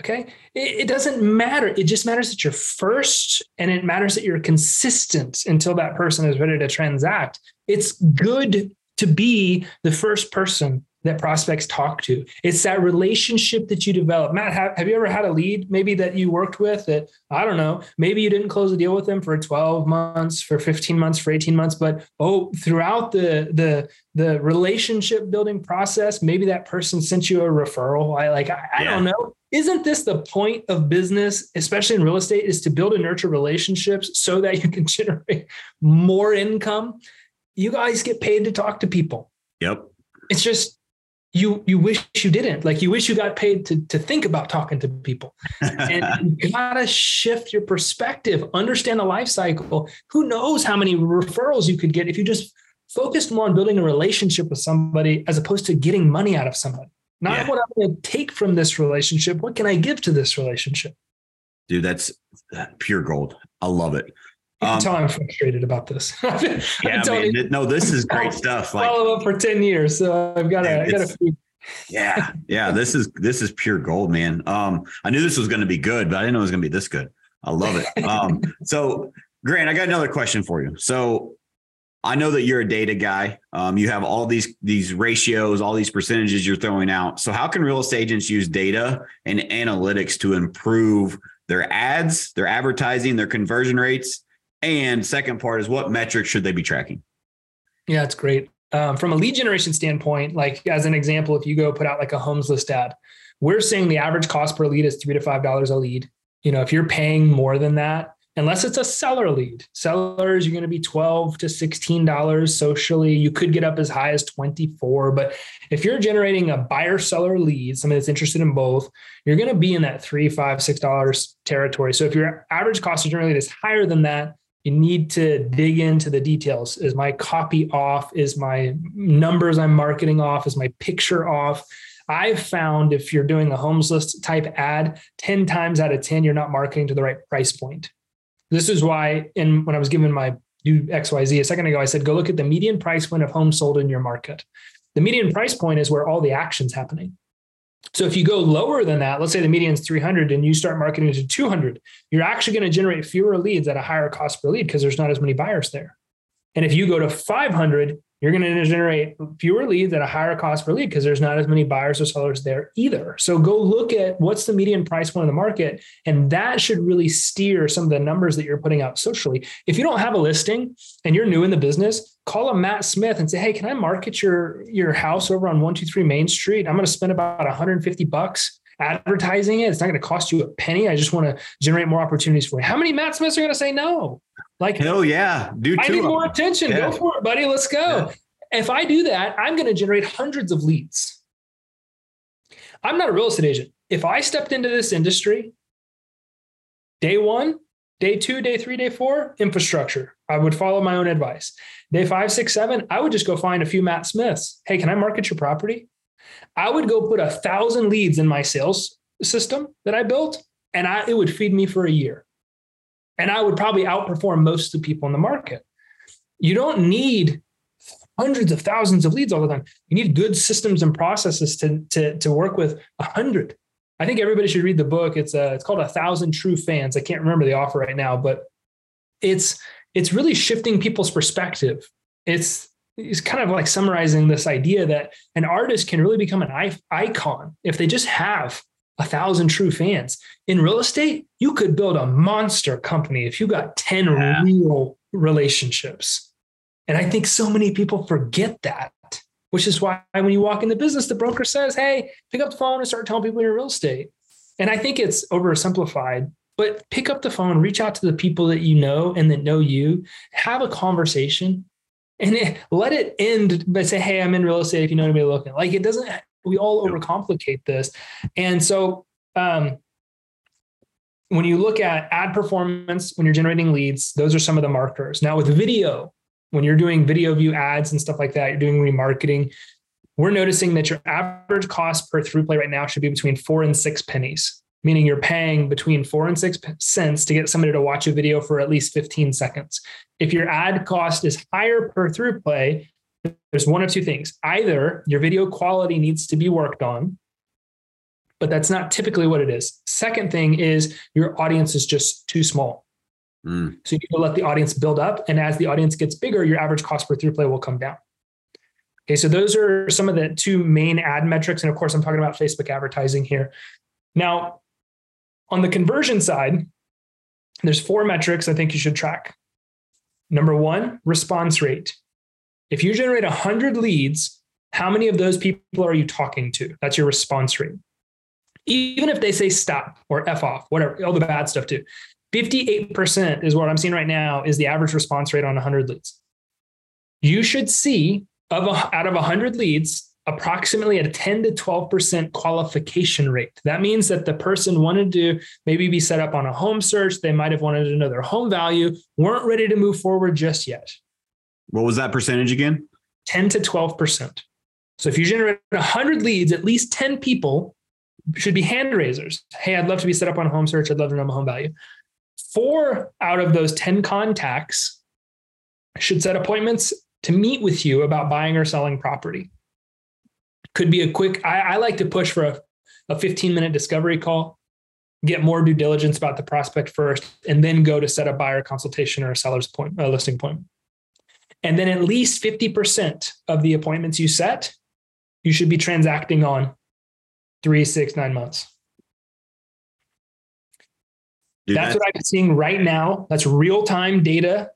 Okay. It, it doesn't matter. It just matters that you're first and it matters that you're consistent until that person is ready to transact. It's good to be the first person that prospects talk to. It's that relationship that you develop. Matt, have, have you ever had a lead maybe that you worked with that, I don't know, maybe you didn't close a deal with them for 12 months, for 15 months, for 18 months, but oh, throughout the the the relationship building process, maybe that person sent you a referral. I like, I, I Yeah. don't know. Isn't this the point of business, especially in real estate, is to build and nurture relationships so that you can generate more income? You guys get paid to talk to people Yep. it's just you you wish you didn't like you wish you got paid to to think about talking to people and you gotta shift your perspective understand the life cycle who knows how many referrals you could get if you just focused more on building a relationship with somebody as opposed to getting money out of somebody not Yeah. what i'm to take from this relationship what can i give to this relationship Dude, that's uh, pure gold. I love it. You can Um, tell i'm frustrated about this I've been- I've Yeah, man. No, this is great stuff. Like, follow up for 10 years so i've got a, I got yeah, yeah. This is this is pure gold, man. Um, I knew this was going to be good, but I didn't know it was going to be this good. I love it. Um, so Grant, I got another question for you. So I know that you're a data guy. Um, you have all these these ratios, all these percentages you're throwing out. So how can real estate agents use data and analytics to improve their ads, their advertising, their conversion rates? And second part is what metrics should they be tracking? Yeah, it's great. Um, from a lead generation standpoint, like as an example, if you go put out like a homes list ad, we're saying the average cost per lead is three to five dollars a lead. You know, if you're paying more than that, unless it's a seller lead, sellers you're going to be twelve to sixteen dollars socially. You could get up as high as twenty four, but if you're generating a buyer seller lead, somebody that's interested in both, you're going to be in that three, five, six dollars territory. So if your average cost to generate is higher than that, you need to dig into the details. Is my copy off? Is my numbers I'm marketing off? Is my picture off? I've found if you're doing a homes list type ad, 10 times out of 10, you're not marketing to the right price point. This is why, in when I was given my do XYZ a second ago, I said, go look at the median price point of homes sold in your market. The median price point is where all the action's happening. So if you go lower than that, let's say the median is 300 and you start marketing to 200, you're actually going to generate fewer leads at a higher cost per lead because there's not as many buyers there. And if you go to 500, you're going to generate fewer leads at a higher cost per lead because there's not as many buyers or sellers there either. So go look at what's the median price point in the market, and that should really steer some of the numbers that you're putting out socially. If you don't have a listing and you're new in the business, call a Matt Smith and say, "Hey, can I market your your house over on 123 Main Street? I'm going to spend about 150 bucks." Advertising it, it's not going to cost you a penny. I just want to generate more opportunities for you. How many Matt Smiths are going to say no? Like, Hell yeah, do I need more attention. Yeah. Go for it, buddy. Let's go. If I do that, I'm going to generate hundreds of leads. I'm not a real estate agent. If I stepped into this industry, day one, day two, day three, day four, infrastructure. I would follow my own advice. Day five, six, seven, I would just go find a few Matt Smiths. Hey, can I market your property? I would go put a thousand leads in my sales system that I built, and I, it would feed me for a year. And I would probably outperform most of the people in the market. You don't need hundreds of thousands of leads all the time. You need good systems and processes to, to, to work with a hundred. I think everybody should read the book. It's a, it's called A Thousand True Fans. I can't remember the author right now, but it's it's really shifting people's perspective. It's it's kind of like summarizing this idea that an artist can really become an icon if they just have a thousand true fans. In real estate, you could build a monster company if you got 10 yeah. real relationships. And I think so many people forget that, which is why when you walk into business, the broker says, Hey, pick up the phone and start telling people you're real estate. And I think it's oversimplified, but pick up the phone, reach out to the people that you know and that know you, have a conversation and it, let it end by say, Hey, I'm in real estate if you know anybody looking. Like it doesn't, we all overcomplicate this. And so, um, when you look at ad performance, when you're generating leads, those are some of the markers. Now, with video, when you're doing video view ads and stuff like that, you're doing remarketing, we're noticing that your average cost per through play right now should be between four and six pennies, meaning you're paying between four and six cents to get somebody to watch a video for at least 15 seconds. If your ad cost is higher per through play, there's one of two things. Either your video quality needs to be worked on, but that's not typically what it is. Second thing is your audience is just too small. Mm. So you need to let the audience build up. And as the audience gets bigger, your average cost per through play will come down. Okay, so those are some of the two main ad metrics. And of course, I'm talking about Facebook advertising here. Now, on the conversion side, there's four metrics I think you should track. Number one, response rate. If you generate 100 leads, how many of those people are you talking to? That's your response rate. Even if they say stop or F off, whatever, all the bad stuff too. 58% is what I'm seeing right now is the average response rate on 100 leads. You should see of a, out of 100 leads, approximately a 10 to 12% qualification rate. That means that the person wanted to maybe be set up on a home search. They might have wanted to know their home value, weren't ready to move forward just yet. What was that percentage again? 10 to 12%. So if you generate 100 leads, at least 10 people should be hand raisers. Hey, I'd love to be set up on a home search. I'd love to know my home value four out of those 10 contacts should set appointments to meet with you about buying or selling property. Could be a quick, I, I like to push for a, a 15 minute discovery call, get more due diligence about the prospect first, and then go to set a buyer consultation or a seller's point, a listing appointment. And then at least 50% of the appointments you set, you should be transacting on three, six, nine months. Dude, that's, that's, what I'm seeing right now. That's real time data.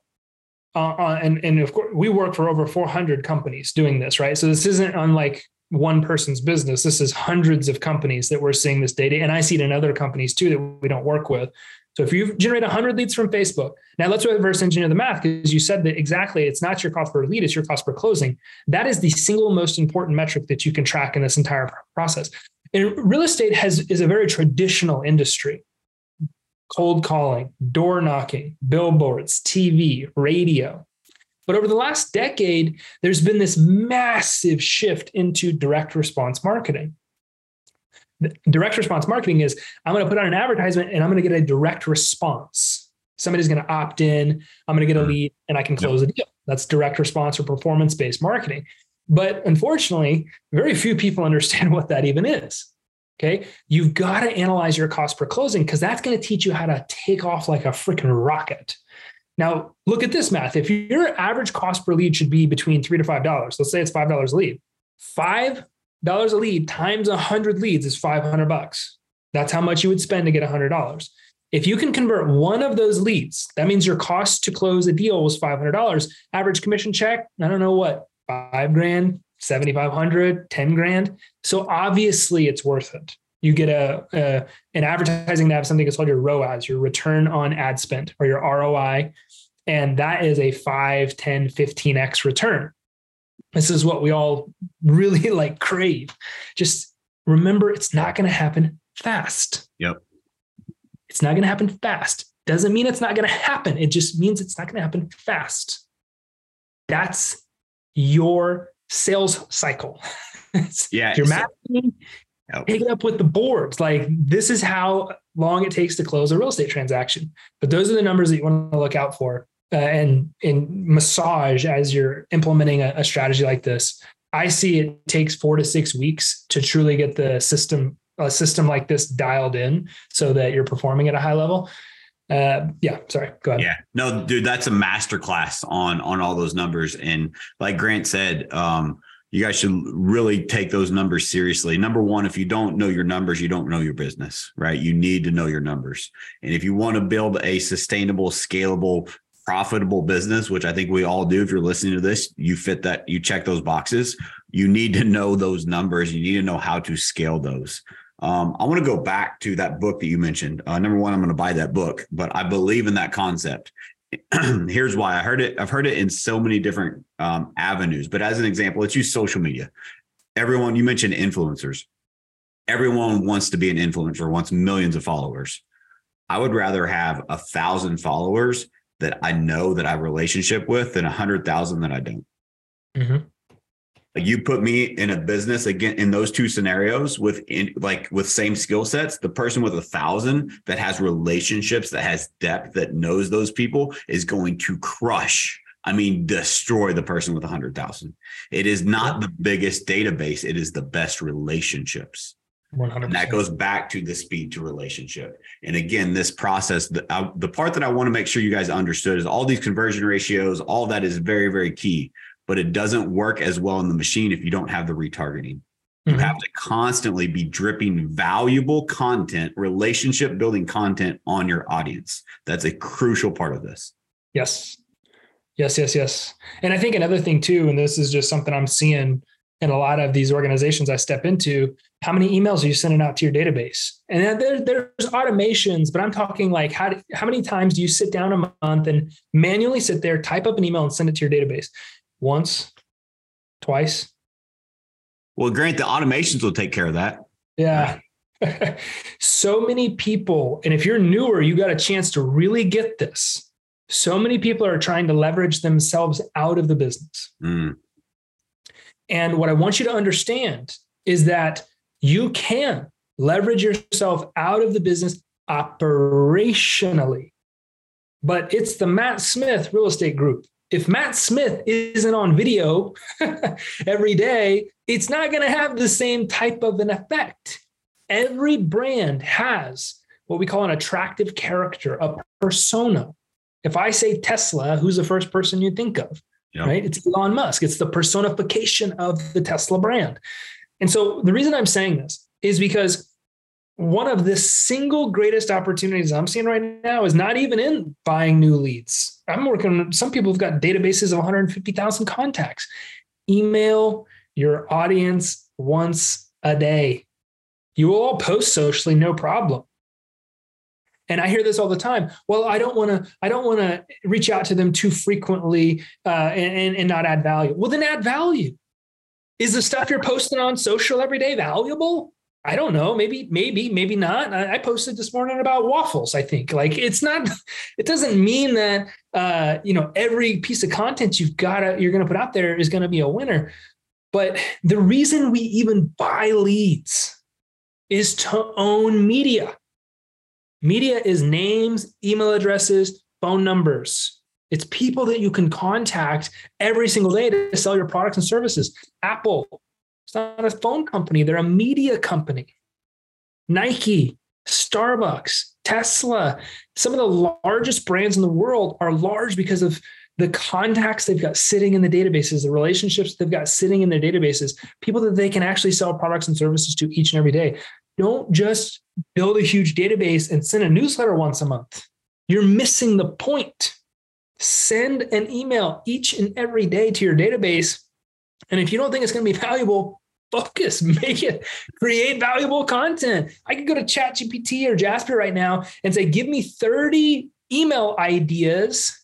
Uh, uh, and, and of course, we work for over 400 companies doing this, right? So this isn't unlike one person's business. This is hundreds of companies that we're seeing this data. And I see it in other companies too that we don't work with. So if you generate 100 leads from Facebook, now let's reverse engineer the math because you said that exactly it's not your cost per lead, it's your cost per closing. That is the single most important metric that you can track in this entire process. And real estate has is a very traditional industry cold calling, door knocking, billboards, TV, radio. But over the last decade, there's been this massive shift into direct response marketing. Direct response marketing is I'm going to put on an advertisement and I'm going to get a direct response. Somebody's going to opt in, I'm going to get a hmm. lead, and I can close yep. a deal. That's direct response or performance based marketing. But unfortunately, very few people understand what that even is. Okay. You've got to analyze your cost per closing because that's going to teach you how to take off like a freaking rocket. Now, look at this math. If your average cost per lead should be between three to five dollars, let's say it's five dollars a lead. Five dollars a lead times a hundred leads is five hundred bucks. That's how much you would spend to get a hundred dollars. If you can convert one of those leads, that means your cost to close a deal was five hundred dollars. Average commission check, I don't know what, five grand, 7,500, 10 grand. So obviously it's worth it. You get a, a an advertising have something that's called your ROAS, your return on ad spend or your ROI. And that is a 5, 10, 15x return. This is what we all really like crave. Just remember it's not going to happen fast. Yep. It's not going to happen fast. Doesn't mean it's not going to happen. It just means it's not going to happen fast. That's your sales cycle. yeah. Your marketing, yep. pick it up with the boards. Like this is how long it takes to close a real estate transaction. But those are the numbers that you want to look out for uh, and, and massage as you're implementing a, a strategy like this. I see it takes four to six weeks to truly get the system, a system like this dialed in so that you're performing at a high level. Uh, yeah, sorry, go ahead. Yeah, no, dude, that's a masterclass on on all those numbers. And like Grant said, um, you guys should really take those numbers seriously. Number one, if you don't know your numbers, you don't know your business, right? You need to know your numbers. And if you want to build a sustainable, scalable, profitable business, which I think we all do. If you're listening to this, you fit that, you check those boxes. You need to know those numbers. You need to know how to scale those. Um, I want to go back to that book that you mentioned. Uh, number one, I'm going to buy that book, but I believe in that concept. Here's why I heard it. I've heard it in so many different um, avenues, but as an example, let's use social media. Everyone, you mentioned influencers. Everyone wants to be an influencer, wants millions of followers. I would rather have a thousand followers that I know that I have a relationship with than a hundred thousand that I don't. Mm-hmm. Like you put me in a business again in those two scenarios with in, like with same skill sets, the person with a thousand that has relationships, that has depth, that knows those people is going to crush. I mean, destroy the person with a hundred thousand. It is not the biggest database; it is the best relationships. 100%. And that goes back to the speed to relationship. And again, this process, the, uh, the part that I want to make sure you guys understood is all these conversion ratios, all that is very, very key, but it doesn't work as well in the machine if you don't have the retargeting. You mm-hmm. have to constantly be dripping valuable content, relationship building content on your audience. That's a crucial part of this. Yes. Yes, yes, yes. And I think another thing too, and this is just something I'm seeing in a lot of these organizations I step into, how many emails are you sending out to your database? And there, there's automations, but I'm talking like how, how many times do you sit down a month and manually sit there, type up an email and send it to your database? Once, twice. Well, Grant, the automations will take care of that. Yeah. so many people, and if you're newer, you got a chance to really get this. So many people are trying to leverage themselves out of the business. Mm. And what I want you to understand is that you can leverage yourself out of the business operationally. But it's the Matt Smith real estate group. If Matt Smith isn't on video every day, it's not going to have the same type of an effect. Every brand has what we call an attractive character, a persona. If I say Tesla, who's the first person you think of? Yep. Right? It's Elon Musk. It's the personification of the Tesla brand. And so the reason I'm saying this is because one of the single greatest opportunities I'm seeing right now is not even in buying new leads. I'm working, some people have got databases of 150,000 contacts. Email your audience once a day. You will all post socially, no problem. And I hear this all the time. Well, I don't want to. I don't want to reach out to them too frequently uh, and, and not add value. Well, then add value. Is the stuff you're posting on social every day valuable? I don't know. Maybe, maybe, maybe not. I, posted this morning about waffles. I think like it's not. It doesn't mean that uh, you know every piece of content you've got to you're going to put out there is going to be a winner. But the reason we even buy leads is to own media. Media is names, email addresses, phone numbers. It's people that you can contact every single day to sell your products and services. Apple, it's not a phone company, they're a media company. Nike, Starbucks, Tesla, some of the largest brands in the world are large because of the contacts they've got sitting in the databases, the relationships they've got sitting in their databases, people that they can actually sell products and services to each and every day. Don't just build a huge database and send a newsletter once a month. You're missing the point send an email each and every day to your database. And if you don't think it's going to be valuable, focus, make it, create valuable content. I could go to ChatGPT or Jasper right now and say, give me 30 email ideas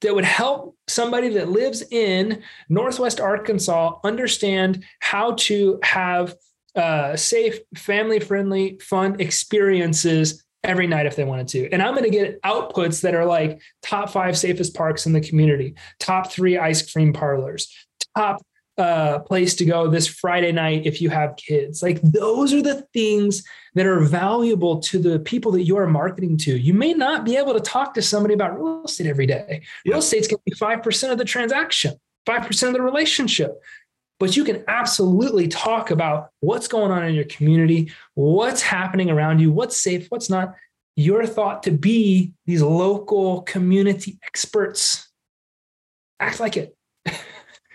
that would help somebody that lives in Northwest Arkansas understand how to have uh, safe, family friendly, fun experiences every night if they wanted to. And I'm going to get outputs that are like top five safest parks in the community, top three ice cream parlors, top uh, place to go this Friday night if you have kids. Like those are the things that are valuable to the people that you are marketing to. You may not be able to talk to somebody about real estate every day. Real estate's going to be 5% of the transaction, 5% of the relationship. But you can absolutely talk about what's going on in your community, what's happening around you, what's safe, what's not. You're thought to be these local community experts. Act like it.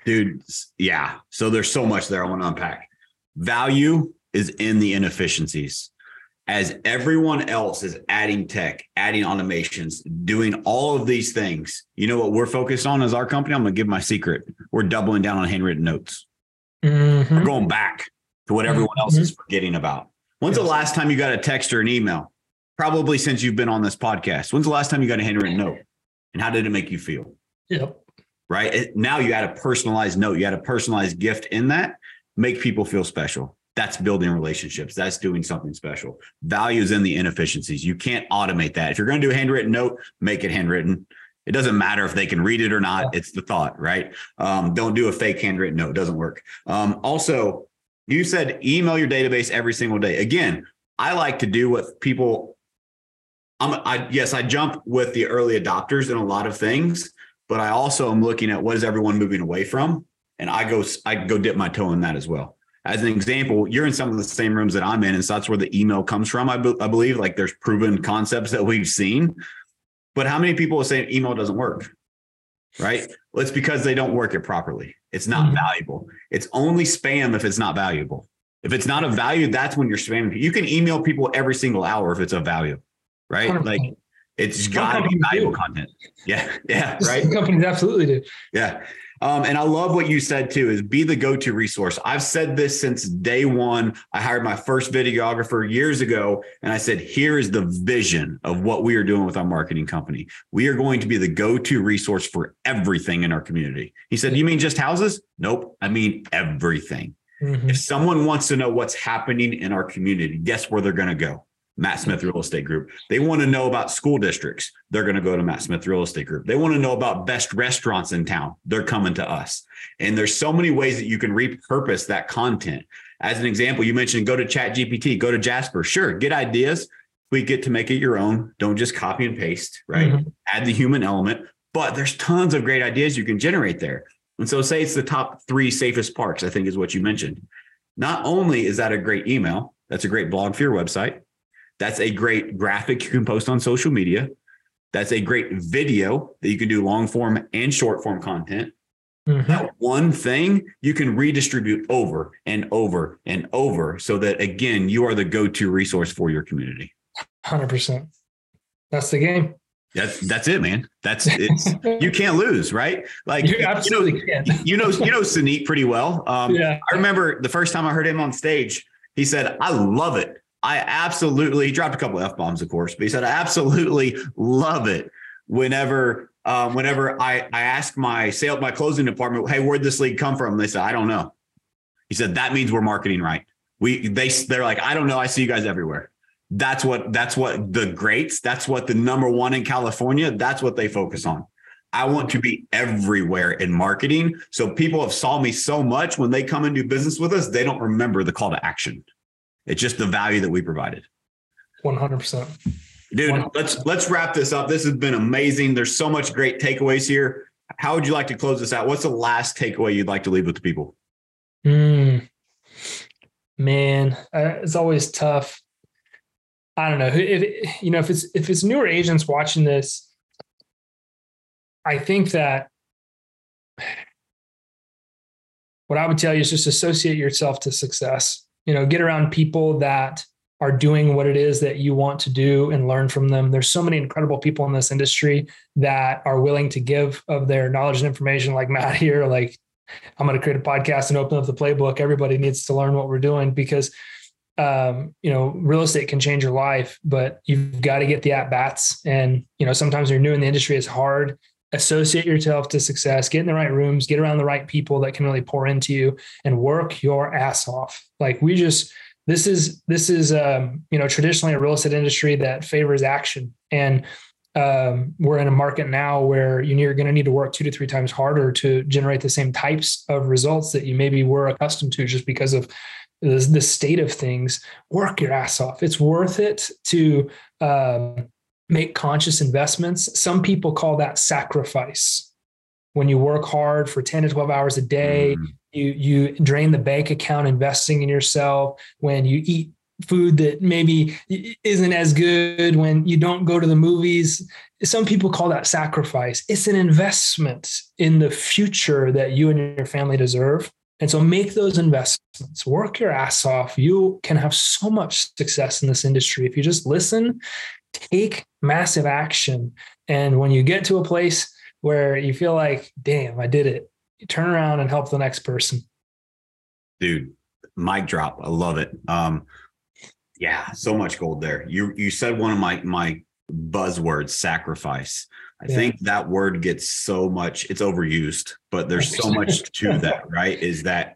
Dude, yeah. So there's so much there I want to unpack. Value is in the inefficiencies. As everyone else is adding tech, adding automations, doing all of these things, you know what we're focused on as our company? I'm going to give my secret. We're doubling down on handwritten notes. Mm-hmm. We're going back to what everyone else mm-hmm. is forgetting about. When's yes. the last time you got a text or an email? Probably since you've been on this podcast. When's the last time you got a handwritten note? And how did it make you feel? Yep. Right. Now you add a personalized note, you add a personalized gift in that, make people feel special. That's building relationships. That's doing something special. Values in the inefficiencies. You can't automate that. If you're going to do a handwritten note, make it handwritten. It doesn't matter if they can read it or not. It's the thought, right? Um, don't do a fake handwritten note. It doesn't work. Um, also, you said email your database every single day. Again, I like to do what people. I'm, I yes, I jump with the early adopters in a lot of things, but I also am looking at what is everyone moving away from, and I go I go dip my toe in that as well. As an example, you're in some of the same rooms that I'm in, and so that's where the email comes from. I, be, I believe like there's proven concepts that we've seen but how many people are saying email doesn't work? Right? Well, it's because they don't work it properly. It's not mm-hmm. valuable. It's only spam if it's not valuable. If it's not of value, that's when you're spamming. You can email people every single hour if it's of value, right? 100%. Like it's got to be valuable do. content. Yeah, yeah, right. companies absolutely do. Yeah, um, and I love what you said too is be the go-to resource. I've said this since day one. I hired my first videographer years ago, and I said, here is the vision of what we are doing with our marketing company. We are going to be the go-to resource for everything in our community. He said, You mean just houses? Nope. I mean everything. Mm-hmm. If someone wants to know what's happening in our community, guess where they're going to go? Matt Smith Real Estate Group. They want to know about school districts. They're going to go to Matt Smith Real Estate Group. They want to know about best restaurants in town. They're coming to us. And there's so many ways that you can repurpose that content. As an example, you mentioned go to Chat GPT, go to Jasper. Sure, get ideas. We get to make it your own. Don't just copy and paste, right? Mm-hmm. Add the human element. But there's tons of great ideas you can generate there. And so, say it's the top three safest parks, I think is what you mentioned. Not only is that a great email, that's a great blog for your website that's a great graphic you can post on social media. That's a great video that you can do long form and short form content. Mm-hmm. That one thing you can redistribute over and over and over so that, again, you are the go to resource for your community. 100%. That's the game. That's that's it, man. That's it's you can't lose, right? Like you absolutely you know, can. you know, you know Suneet pretty well. Um, yeah. I remember the first time I heard him on stage, he said, "I love it I absolutely he dropped a couple f bombs, of course, but he said I absolutely love it whenever um, whenever I I ask my sale my closing department, hey, where'd this lead come from? They said I don't know. He said that means we're marketing right. We they they're like I don't know. I see you guys everywhere. That's what that's what the greats. That's what the number one in California. That's what they focus on. I want to be everywhere in marketing. So people have saw me so much when they come and do business with us, they don't remember the call to action. It's just the value that we provided. 100%. Dude, 100%. let's let's wrap this up. This has been amazing. There's so much great takeaways here. How would you like to close this out? What's the last takeaway you'd like to leave with the people? Mm, man, uh, it's always tough. I don't know if you know if it's if it's newer agents watching this. I think that what I would tell you is just associate yourself to success you know get around people that are doing what it is that you want to do and learn from them. There's so many incredible people in this industry that are willing to give of their knowledge and information. Like matt here like i'm going to create a podcast and open up the playbook. Everybody needs to learn what we're doing because um, you know real estate can change your life but you've got to get the at bats and you know sometimes you're new in the industry it's hard associate yourself to success, get in the right rooms, get around the right people that can really pour into you and work your ass off. Like we just, this is this is um, you know traditionally a real estate industry that favors action. And um, we're in a market now where you're going to need to work two to three times harder to generate the same types of results that you maybe were accustomed to just because of the, the state of things. Work your ass off. It's worth it to um, make conscious investments some people call that sacrifice when you work hard for 10 to 12 hours a day mm-hmm. you you drain the bank account investing in yourself when you eat food that maybe isn't as good when you don't go to the movies. Some people call that sacrifice. It's an investment in the future that you and your family deserve. And so make those investments, work your ass off. You can have so much success in this industry if you just listen, take massive action. And when you get to a place where you feel like, damn, I did it, you turn around and help the next person. Dude, mic drop. I love it. Um, yeah, so much gold there. You you said one of my my buzzwords, sacrifice. I yeah. think that word gets so much, it's overused, but there's so much to that, right? Is that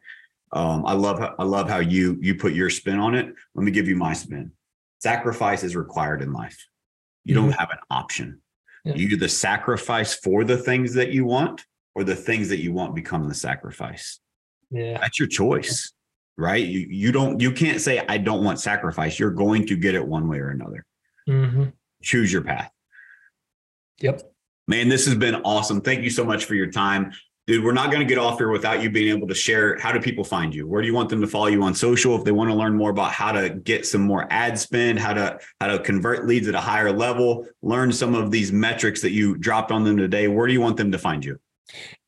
um, I love I love how you you put your spin on it. Let me give you my spin. Sacrifice is required in life. You mm-hmm. don't have an option. Yeah. You either sacrifice for the things that you want, or the things that you want become the sacrifice. Yeah, that's your choice right? You, you don't, you can't say, I don't want sacrifice. You're going to get it one way or another. Mm-hmm. Choose your path. Yep. Man, this has been awesome. Thank you so much for your time. Dude, we're not going to get off here without you being able to share. How do people find you? Where do you want them to follow you on social if they want to learn more about how to get some more ad spend, how to how to convert leads at a higher level, learn some of these metrics that you dropped on them today? Where do you want them to find you?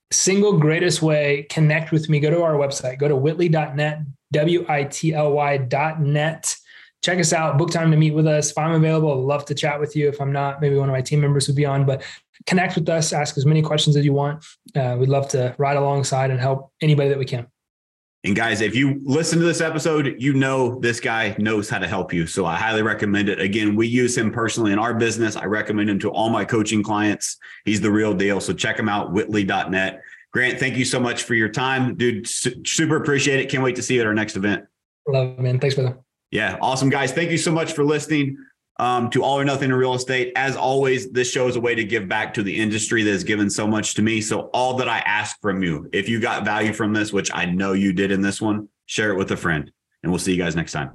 Single greatest way, connect with me. Go to our website, go to witly.net W-I-T-L-Y dot net. Check us out, book time to meet with us. If I'm available, I'd love to chat with you. If I'm not, maybe one of my team members would be on, but connect with us, ask as many questions as you want. Uh, we'd love to ride alongside and help anybody that we can. And guys, if you listen to this episode, you know this guy knows how to help you. So I highly recommend it. Again, we use him personally in our business. I recommend him to all my coaching clients. He's the real deal. So check him out, witly.net. Grant, thank you so much for your time, dude. Su- super appreciate it. Can't wait to see you at our next event. Love, it, man. Thanks, brother. Yeah, awesome, guys. Thank you so much for listening um, to All or Nothing in Real Estate. As always, this show is a way to give back to the industry that has given so much to me. So, all that I ask from you, if you got value from this, which I know you did in this one, share it with a friend, and we'll see you guys next time.